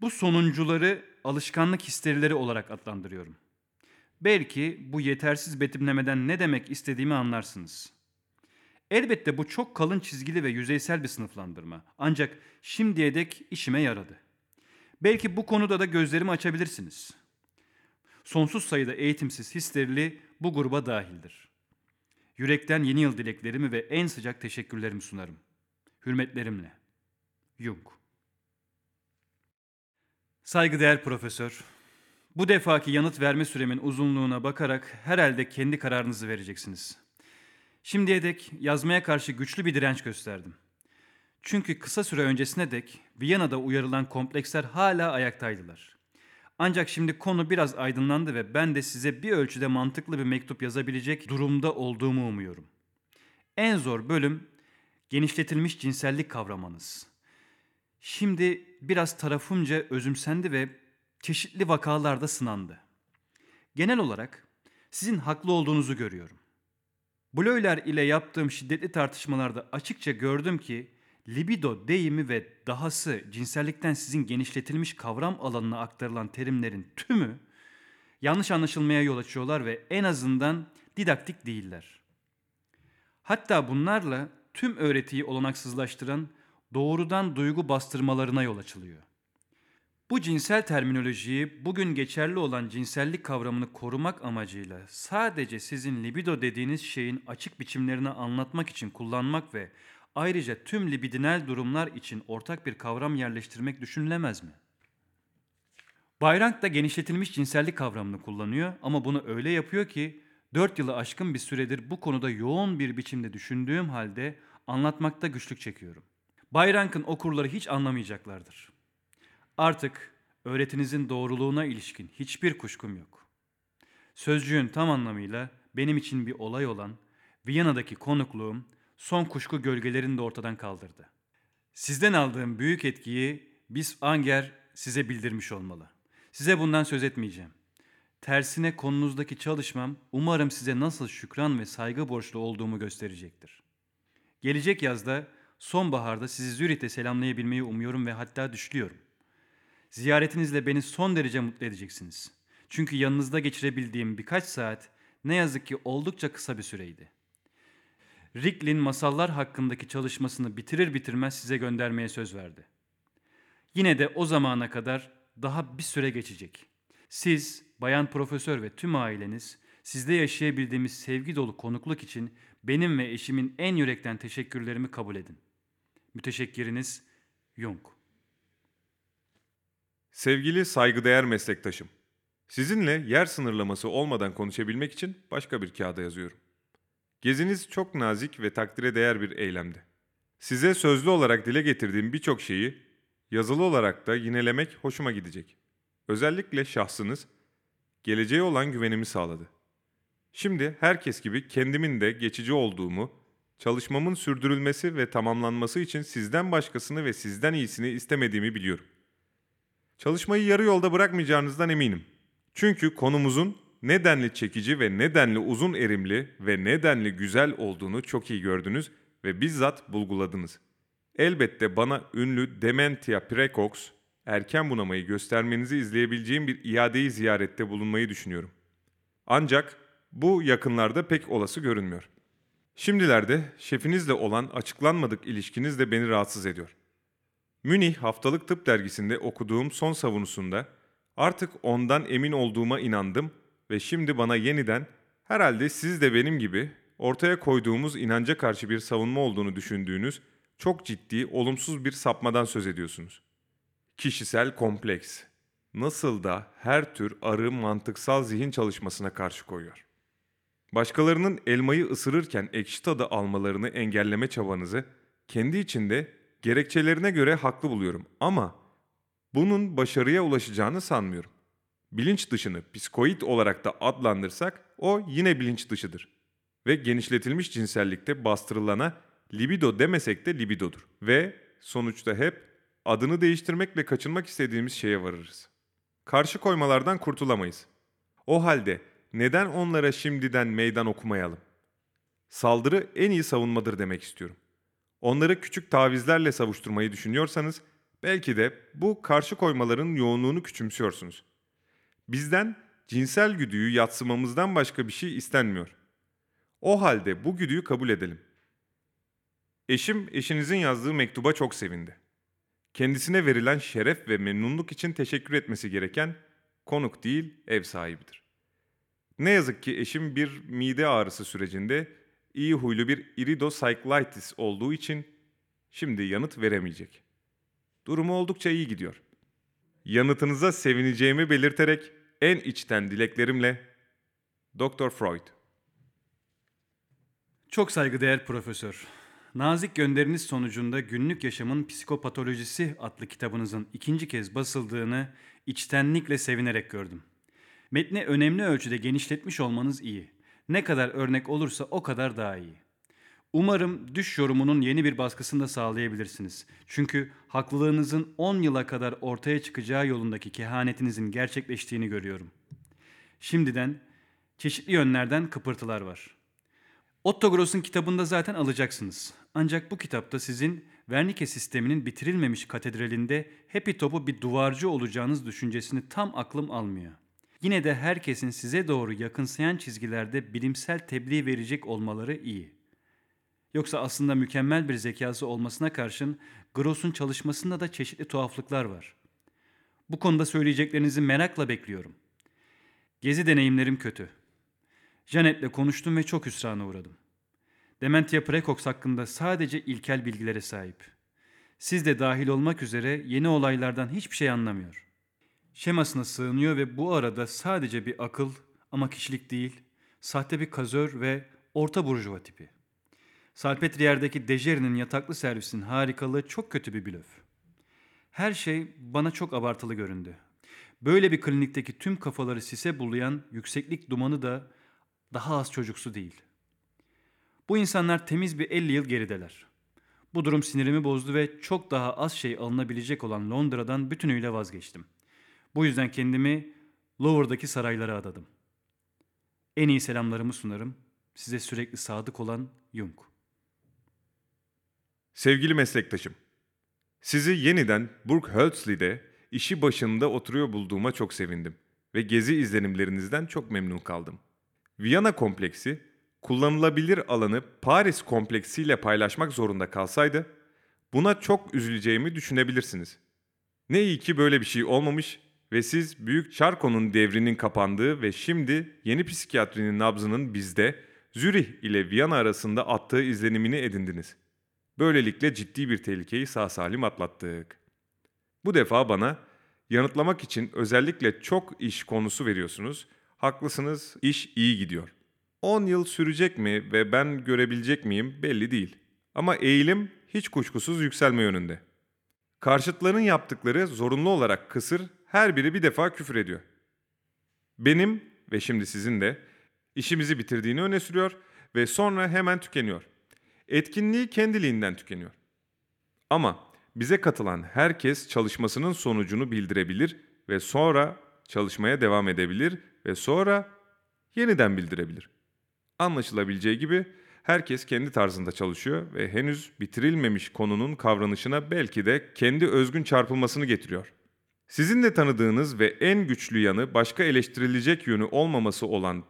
Speaker 3: Bu sonuncuları alışkanlık histerileri olarak adlandırıyorum. Belki bu yetersiz betimlemeden ne demek istediğimi anlarsınız. Elbette bu çok kalın çizgili ve yüzeysel bir sınıflandırma. Ancak şimdiye dek işime yaradı. Belki bu konuda da gözlerimi açabilirsiniz. Sonsuz sayıda eğitimsiz histerili bu gruba dahildir. Yürekten yeni yıl dileklerimi ve en sıcak teşekkürlerimi sunarım. Hürmetlerimle. Jung Saygıdeğer profesör, bu defaki yanıt verme süremin uzunluğuna bakarak herhalde kendi kararınızı vereceksiniz. Şimdiye dek yazmaya karşı güçlü bir direnç gösterdim. Çünkü kısa süre öncesine dek Viyana'da uyarılan kompleksler hala ayaktaydılar. Ancak şimdi konu biraz aydınlandı ve ben de size bir ölçüde mantıklı bir mektup yazabilecek durumda olduğumu umuyorum. En zor bölüm genişletilmiş cinsellik kavramanız. Şimdi biraz tarafımca özümsendi ve çeşitli vakalarda sınandı. Genel olarak sizin haklı olduğunuzu görüyorum. Bloyler ile yaptığım şiddetli tartışmalarda açıkça gördüm ki libido deyimi ve dahası cinsellikten sizin genişletilmiş kavram alanına aktarılan terimlerin tümü yanlış anlaşılmaya yol açıyorlar ve en azından didaktik değiller. Hatta bunlarla tüm öğretiyi olanaksızlaştıran doğrudan duygu bastırmalarına yol açılıyor. Bu cinsel terminolojiyi bugün geçerli olan cinsellik kavramını korumak amacıyla sadece sizin libido dediğiniz şeyin açık biçimlerini anlatmak için kullanmak ve ayrıca tüm libidinal durumlar için ortak bir kavram yerleştirmek düşünülemez mi? Bayrang da genişletilmiş cinsellik kavramını kullanıyor ama bunu öyle yapıyor ki 4 yılı aşkın bir süredir bu konuda yoğun bir biçimde düşündüğüm halde anlatmakta güçlük çekiyorum. Bayrang'ın okurları hiç anlamayacaklardır. Artık öğretinizin doğruluğuna ilişkin hiçbir kuşkum yok. Sözcüğün tam anlamıyla benim için bir olay olan Viyana'daki konukluğum son kuşku gölgelerini de ortadan kaldırdı. Sizden aldığım büyük etkiyi biz Anger size bildirmiş olmalı. Size bundan söz etmeyeceğim. Tersine konunuzdaki çalışmam umarım size nasıl şükran ve saygı borçlu olduğumu gösterecektir. Gelecek yazda sonbaharda sizi Zürih'te selamlayabilmeyi umuyorum ve hatta düşlüyorum. Ziyaretinizle beni son derece mutlu edeceksiniz. Çünkü yanınızda geçirebildiğim birkaç saat ne yazık ki oldukça kısa bir süreydi. Ricklin masallar hakkındaki çalışmasını bitirir bitirmez size göndermeye söz verdi. Yine de o zamana kadar daha bir süre geçecek. Siz, bayan profesör ve tüm aileniz sizde yaşayabildiğimiz sevgi dolu konukluk için benim ve eşimin en yürekten teşekkürlerimi kabul edin. Müteşekkiriniz Jung.
Speaker 2: Sevgili saygıdeğer meslektaşım, sizinle yer sınırlaması olmadan konuşabilmek için başka bir kağıda yazıyorum. Geziniz çok nazik ve takdire değer bir eylemdi. Size sözlü olarak dile getirdiğim birçok şeyi yazılı olarak da yinelemek hoşuma gidecek. Özellikle şahsınız geleceğe olan güvenimi sağladı. Şimdi herkes gibi kendimin de geçici olduğumu, çalışmamın sürdürülmesi ve tamamlanması için sizden başkasını ve sizden iyisini istemediğimi biliyorum. Çalışmayı yarı yolda bırakmayacağınızdan eminim. Çünkü konumuzun nedenli çekici ve nedenli uzun erimli ve nedenli güzel olduğunu çok iyi gördünüz ve bizzat bulguladınız. Elbette bana ünlü Dementia Precox, erken bunamayı göstermenizi izleyebileceğim bir iadeyi ziyarette bulunmayı düşünüyorum. Ancak bu yakınlarda pek olası görünmüyor. Şimdilerde şefinizle olan açıklanmadık ilişkiniz de beni rahatsız ediyor. Münih Haftalık Tıp Dergisi'nde okuduğum son savunusunda artık ondan emin olduğuma inandım ve şimdi bana yeniden herhalde siz de benim gibi ortaya koyduğumuz inanca karşı bir savunma olduğunu düşündüğünüz çok ciddi, olumsuz bir sapmadan söz ediyorsunuz. Kişisel kompleks. Nasıl da her tür arı mantıksal zihin çalışmasına karşı koyuyor. Başkalarının elmayı ısırırken ekşi tadı almalarını engelleme çabanızı kendi içinde gerekçelerine göre haklı buluyorum ama bunun başarıya ulaşacağını sanmıyorum. Bilinç dışını psikoid olarak da adlandırsak o yine bilinç dışıdır. Ve genişletilmiş cinsellikte bastırılana libido demesek de libidodur. Ve sonuçta hep adını değiştirmekle kaçınmak istediğimiz şeye varırız. Karşı koymalardan kurtulamayız. O halde neden onlara şimdiden meydan okumayalım? Saldırı en iyi savunmadır demek istiyorum. Onları küçük tavizlerle savuşturmayı düşünüyorsanız belki de bu karşı koymaların yoğunluğunu küçümsüyorsunuz. Bizden cinsel güdüyü yatsımamızdan başka bir şey istenmiyor. O halde bu güdüyü kabul edelim. Eşim eşinizin yazdığı mektuba çok sevindi. Kendisine verilen şeref ve memnunluk için teşekkür etmesi gereken konuk değil ev sahibidir. Ne yazık ki eşim bir mide ağrısı sürecinde iyi huylu bir iridocyclitis olduğu için şimdi yanıt veremeyecek. Durumu oldukça iyi gidiyor. Yanıtınıza sevineceğimi belirterek en içten dileklerimle Dr. Freud.
Speaker 3: Çok saygıdeğer profesör. Nazik gönderiniz sonucunda Günlük Yaşamın Psikopatolojisi adlı kitabınızın ikinci kez basıldığını içtenlikle sevinerek gördüm. Metni önemli ölçüde genişletmiş olmanız iyi. Ne kadar örnek olursa o kadar daha iyi. Umarım düş yorumunun yeni bir baskısını da sağlayabilirsiniz. Çünkü haklılığınızın 10 yıla kadar ortaya çıkacağı yolundaki kehanetinizin gerçekleştiğini görüyorum. Şimdiden çeşitli yönlerden kıpırtılar var. Otto Gross'un kitabında zaten alacaksınız. Ancak bu kitapta sizin Wernicke sisteminin bitirilmemiş katedralinde Happy Top'u bir duvarcı olacağınız düşüncesini tam aklım almıyor. Yine de herkesin size doğru yakınsayan çizgilerde bilimsel tebliğ verecek olmaları iyi. Yoksa aslında mükemmel bir zekası olmasına karşın Gross'un çalışmasında da çeşitli tuhaflıklar var. Bu konuda söyleyeceklerinizi merakla bekliyorum. Gezi deneyimlerim kötü. Janet'le konuştum ve çok hüsrana uğradım. Dementia Precox hakkında sadece ilkel bilgilere sahip. Siz de dahil olmak üzere yeni olaylardan hiçbir şey anlamıyor. Şemasına sığınıyor ve bu arada sadece bir akıl ama kişilik değil, sahte bir kazör ve orta burjuva tipi. Salpetriyer'deki Dejeri'nin yataklı servisinin harikalığı çok kötü bir blöf. Her şey bana çok abartılı göründü. Böyle bir klinikteki tüm kafaları sise bulayan yükseklik dumanı da daha az çocuksu değil. Bu insanlar temiz bir 50 yıl gerideler. Bu durum sinirimi bozdu ve çok daha az şey alınabilecek olan Londra'dan bütünüyle vazgeçtim. Bu yüzden kendimi Lower'daki saraylara adadım. En iyi selamlarımı sunarım. Size sürekli sadık olan Jung.
Speaker 2: Sevgili meslektaşım, sizi yeniden Burghölzli'de işi başında oturuyor bulduğuma çok sevindim ve gezi izlenimlerinizden çok memnun kaldım. Viyana kompleksi, kullanılabilir alanı Paris kompleksiyle paylaşmak zorunda kalsaydı, buna çok üzüleceğimi düşünebilirsiniz. Ne iyi ki böyle bir şey olmamış ve siz Büyük Şarko'nun devrinin kapandığı ve şimdi yeni psikiyatrinin nabzının bizde, Zürih ile Viyana arasında attığı izlenimini edindiniz. Böylelikle ciddi bir tehlikeyi sağ salim atlattık. Bu defa bana yanıtlamak için özellikle çok iş konusu veriyorsunuz. Haklısınız, iş iyi gidiyor. 10 yıl sürecek mi ve ben görebilecek miyim belli değil. Ama eğilim hiç kuşkusuz yükselme yönünde. Karşıtların yaptıkları zorunlu olarak kısır, her biri bir defa küfür ediyor. Benim ve şimdi sizin de işimizi bitirdiğini öne sürüyor ve sonra hemen tükeniyor. Etkinliği kendiliğinden tükeniyor. Ama bize katılan herkes çalışmasının sonucunu bildirebilir ve sonra çalışmaya devam edebilir ve sonra yeniden bildirebilir. Anlaşılabileceği gibi herkes kendi tarzında çalışıyor ve henüz bitirilmemiş konunun kavranışına belki de kendi özgün çarpılmasını getiriyor. Sizin de tanıdığınız ve en güçlü yanı başka eleştirilecek yönü olmaması olan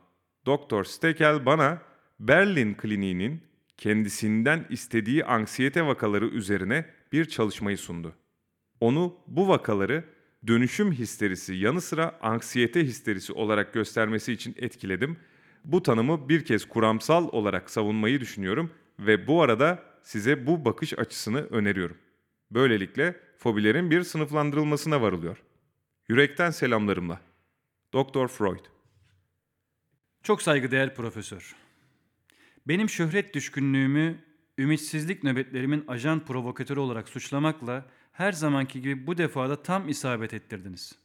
Speaker 2: Dr. Stekel bana Berlin kliniğinin kendisinden istediği anksiyete vakaları üzerine bir çalışmayı sundu. Onu bu vakaları dönüşüm histerisi yanı sıra anksiyete histerisi olarak göstermesi için etkiledim. Bu tanımı bir kez kuramsal olarak savunmayı düşünüyorum ve bu arada size bu bakış açısını öneriyorum. Böylelikle fobilerin bir sınıflandırılmasına varılıyor. Yürekten selamlarımla. Doktor Freud.
Speaker 3: Çok saygıdeğer profesör. Benim şöhret düşkünlüğümü ümitsizlik nöbetlerimin ajan provokatörü olarak suçlamakla her zamanki gibi bu defada tam isabet ettirdiniz.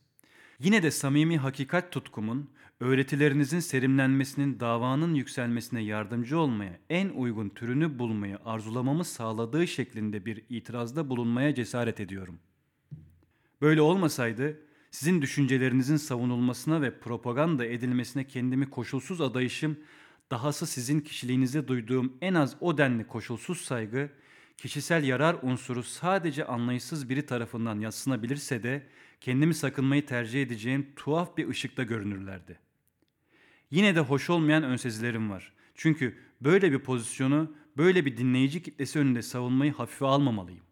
Speaker 3: Yine de samimi hakikat tutkumun, öğretilerinizin serimlenmesinin davanın yükselmesine yardımcı olmaya, en uygun türünü bulmaya arzulamamı sağladığı şeklinde bir itirazda bulunmaya cesaret ediyorum. Böyle olmasaydı sizin düşüncelerinizin savunulmasına ve propaganda edilmesine kendimi koşulsuz adayışım, dahası sizin kişiliğinize duyduğum en az o denli koşulsuz saygı, kişisel yarar unsuru sadece anlayışsız biri tarafından yatsınabilirse de kendimi sakınmayı tercih edeceğim tuhaf bir ışıkta görünürlerdi. Yine de hoş olmayan önsezilerim var. Çünkü böyle bir pozisyonu, böyle bir dinleyici kitlesi önünde savunmayı hafife almamalıyım.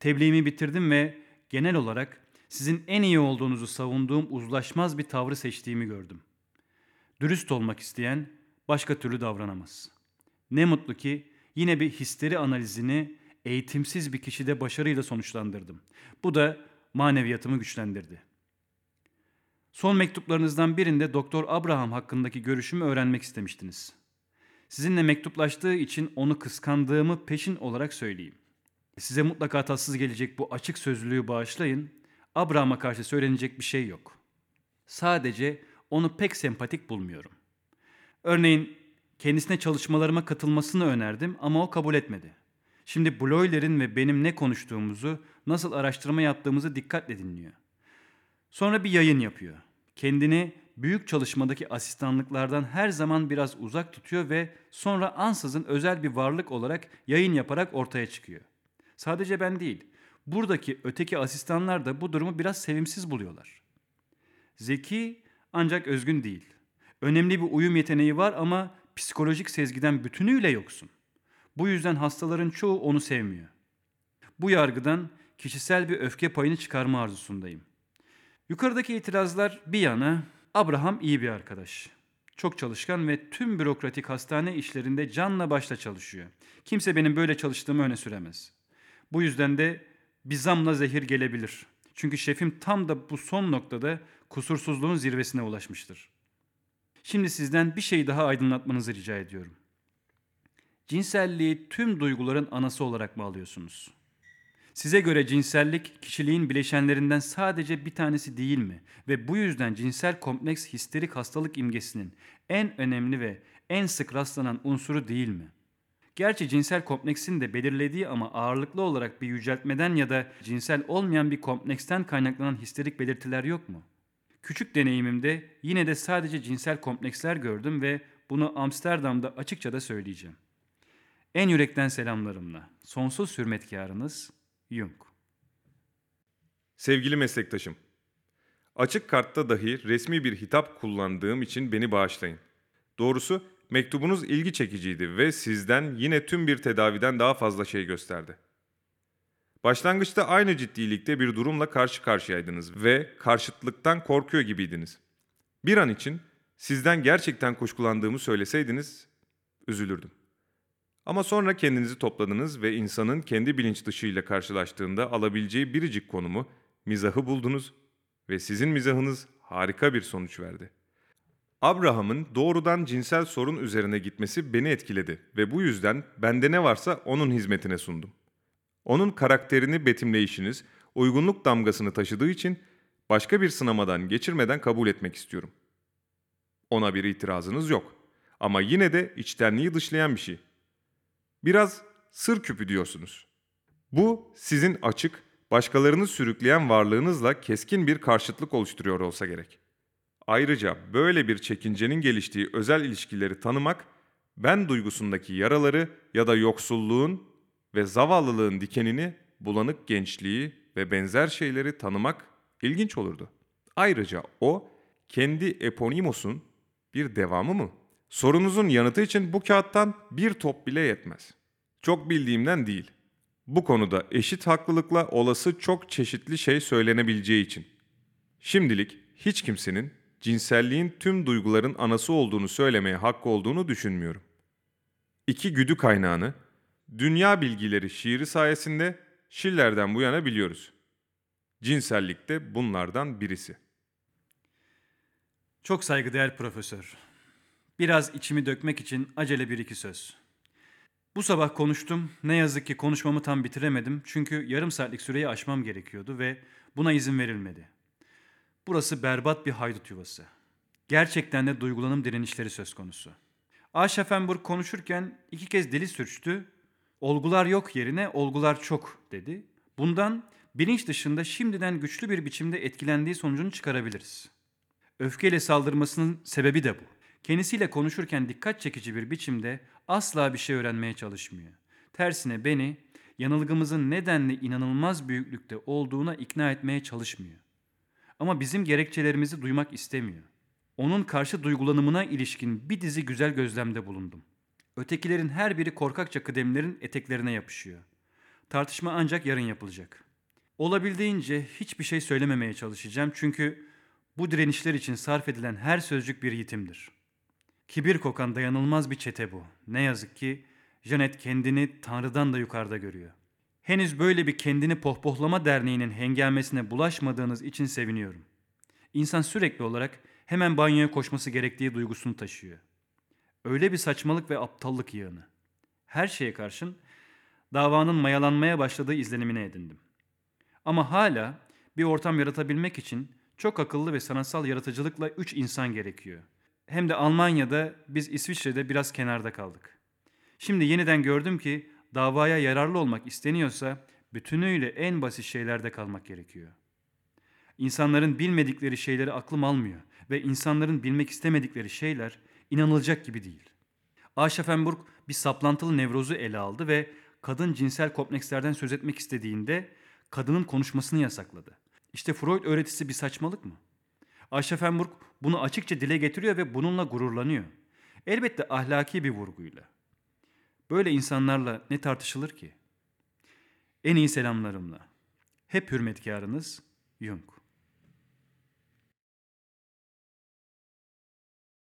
Speaker 3: Tebliğimi bitirdim ve genel olarak sizin en iyi olduğunuzu savunduğum uzlaşmaz bir tavrı seçtiğimi gördüm. Dürüst olmak isteyen başka türlü davranamaz. Ne mutlu ki yine bir histeri analizini eğitimsiz bir kişide başarıyla sonuçlandırdım. Bu da maneviyatımı güçlendirdi. Son mektuplarınızdan birinde Doktor Abraham hakkındaki görüşümü öğrenmek istemiştiniz. Sizinle mektuplaştığı için onu kıskandığımı peşin olarak söyleyeyim. Size mutlaka tatsız gelecek bu açık sözlülüğü bağışlayın. Abraham'a karşı söylenecek bir şey yok. Sadece onu pek sempatik bulmuyorum. Örneğin kendisine çalışmalarıma katılmasını önerdim ama o kabul etmedi. Şimdi Bloyler'in ve benim ne konuştuğumuzu, nasıl araştırma yaptığımızı dikkatle dinliyor. Sonra bir yayın yapıyor. Kendini büyük çalışmadaki asistanlıklardan her zaman biraz uzak tutuyor ve sonra ansızın özel bir varlık olarak yayın yaparak ortaya çıkıyor. Sadece ben değil, buradaki öteki asistanlar da bu durumu biraz sevimsiz buluyorlar. Zeki ancak özgün değil. Önemli bir uyum yeteneği var ama psikolojik sezgiden bütünüyle yoksun. Bu yüzden hastaların çoğu onu sevmiyor. Bu yargıdan kişisel bir öfke payını çıkarma arzusundayım. Yukarıdaki itirazlar bir yana Abraham iyi bir arkadaş. Çok çalışkan ve tüm bürokratik hastane işlerinde canla başla çalışıyor. Kimse benim böyle çalıştığımı öne süremez. Bu yüzden de bir zamla zehir gelebilir. Çünkü şefim tam da bu son noktada kusursuzluğun zirvesine ulaşmıştır. Şimdi sizden bir şey daha aydınlatmanızı rica ediyorum. Cinselliği tüm duyguların anası olarak mı alıyorsunuz? Size göre cinsellik kişiliğin bileşenlerinden sadece bir tanesi değil mi? Ve bu yüzden cinsel kompleks histerik hastalık imgesinin en önemli ve en sık rastlanan unsuru değil mi? Gerçi cinsel kompleksin de belirlediği ama ağırlıklı olarak bir yüceltmeden ya da cinsel olmayan bir kompleksten kaynaklanan histerik belirtiler yok mu? Küçük deneyimimde yine de sadece cinsel kompleksler gördüm ve bunu Amsterdam'da açıkça da söyleyeceğim. En yürekten selamlarımla. Sonsuz hürmetkarınız Jung.
Speaker 2: Sevgili meslektaşım, açık kartta dahi resmi bir hitap kullandığım için beni bağışlayın. Doğrusu mektubunuz ilgi çekiciydi ve sizden yine tüm bir tedaviden daha fazla şey gösterdi. Başlangıçta aynı ciddilikte bir durumla karşı karşıyaydınız ve karşıtlıktan korkuyor gibiydiniz. Bir an için sizden gerçekten kuşkulandığımı söyleseydiniz üzülürdüm. Ama sonra kendinizi topladınız ve insanın kendi bilinç dışıyla karşılaştığında alabileceği biricik konumu, mizahı buldunuz ve sizin mizahınız harika bir sonuç verdi. Abraham'ın doğrudan cinsel sorun üzerine gitmesi beni etkiledi ve bu yüzden bende ne varsa onun hizmetine sundum. Onun karakterini betimleyişiniz, uygunluk damgasını taşıdığı için başka bir sınamadan geçirmeden kabul etmek istiyorum. Ona bir itirazınız yok. Ama yine de içtenliği dışlayan bir şey. Biraz sır küpü diyorsunuz. Bu sizin açık, başkalarını sürükleyen varlığınızla keskin bir karşıtlık oluşturuyor olsa gerek. Ayrıca böyle bir çekincenin geliştiği özel ilişkileri tanımak, ben duygusundaki yaraları ya da yoksulluğun ve zavallılığın dikenini, bulanık gençliği ve benzer şeyleri tanımak ilginç olurdu. Ayrıca o, kendi Eponimos'un bir devamı mı? Sorunuzun yanıtı için bu kağıttan bir top bile yetmez. Çok bildiğimden değil. Bu konuda eşit haklılıkla olası çok çeşitli şey söylenebileceği için. Şimdilik hiç kimsenin cinselliğin tüm duyguların anası olduğunu söylemeye hakkı olduğunu düşünmüyorum. İki güdü kaynağını, dünya bilgileri şiiri sayesinde Schiller'den bu yana biliyoruz. Cinsellik de bunlardan birisi.
Speaker 3: Çok saygıdeğer profesör. Biraz içimi dökmek için acele bir iki söz. Bu sabah konuştum. Ne yazık ki konuşmamı tam bitiremedim. Çünkü yarım saatlik süreyi aşmam gerekiyordu ve buna izin verilmedi. Burası berbat bir haydut yuvası. Gerçekten de duygulanım direnişleri söz konusu. A. Schaffenburg konuşurken iki kez deli sürçtü. Olgular yok yerine olgular çok dedi. Bundan bilinç dışında şimdiden güçlü bir biçimde etkilendiği sonucunu çıkarabiliriz. Öfkeyle saldırmasının sebebi de bu. Kendisiyle konuşurken dikkat çekici bir biçimde asla bir şey öğrenmeye çalışmıyor. Tersine beni yanılgımızın nedenli inanılmaz büyüklükte olduğuna ikna etmeye çalışmıyor. Ama bizim gerekçelerimizi duymak istemiyor. Onun karşı duygulanımına ilişkin bir dizi güzel gözlemde bulundum. Ötekilerin her biri korkakça kıdemlerin eteklerine yapışıyor. Tartışma ancak yarın yapılacak. Olabildiğince hiçbir şey söylememeye çalışacağım çünkü bu direnişler için sarf edilen her sözcük bir yitimdir. Kibir kokan dayanılmaz bir çete bu. Ne yazık ki Janet kendini Tanrı'dan da yukarıda görüyor. Henüz böyle bir kendini pohpohlama derneğinin hengamesine bulaşmadığınız için seviniyorum. İnsan sürekli olarak hemen banyoya koşması gerektiği duygusunu taşıyor. Öyle bir saçmalık ve aptallık yığını. Her şeye karşın davanın mayalanmaya başladığı izlenimine edindim. Ama hala bir ortam yaratabilmek için çok akıllı ve sanatsal yaratıcılıkla üç insan gerekiyor. Hem de Almanya'da biz İsviçre'de biraz kenarda kaldık. Şimdi yeniden gördüm ki davaya yararlı olmak isteniyorsa bütünüyle en basit şeylerde kalmak gerekiyor. İnsanların bilmedikleri şeyleri aklım almıyor ve insanların bilmek istemedikleri şeyler inanılacak gibi değil. A. Schaffenburg bir saplantılı nevrozu ele aldı ve kadın cinsel komplekslerden söz etmek istediğinde kadının konuşmasını yasakladı. İşte Freud öğretisi bir saçmalık mı? Aşafenburg bunu açıkça dile getiriyor ve bununla gururlanıyor. Elbette ahlaki bir vurguyla. Böyle insanlarla ne tartışılır ki? En iyi selamlarımla. Hep hürmetkarınız Jung.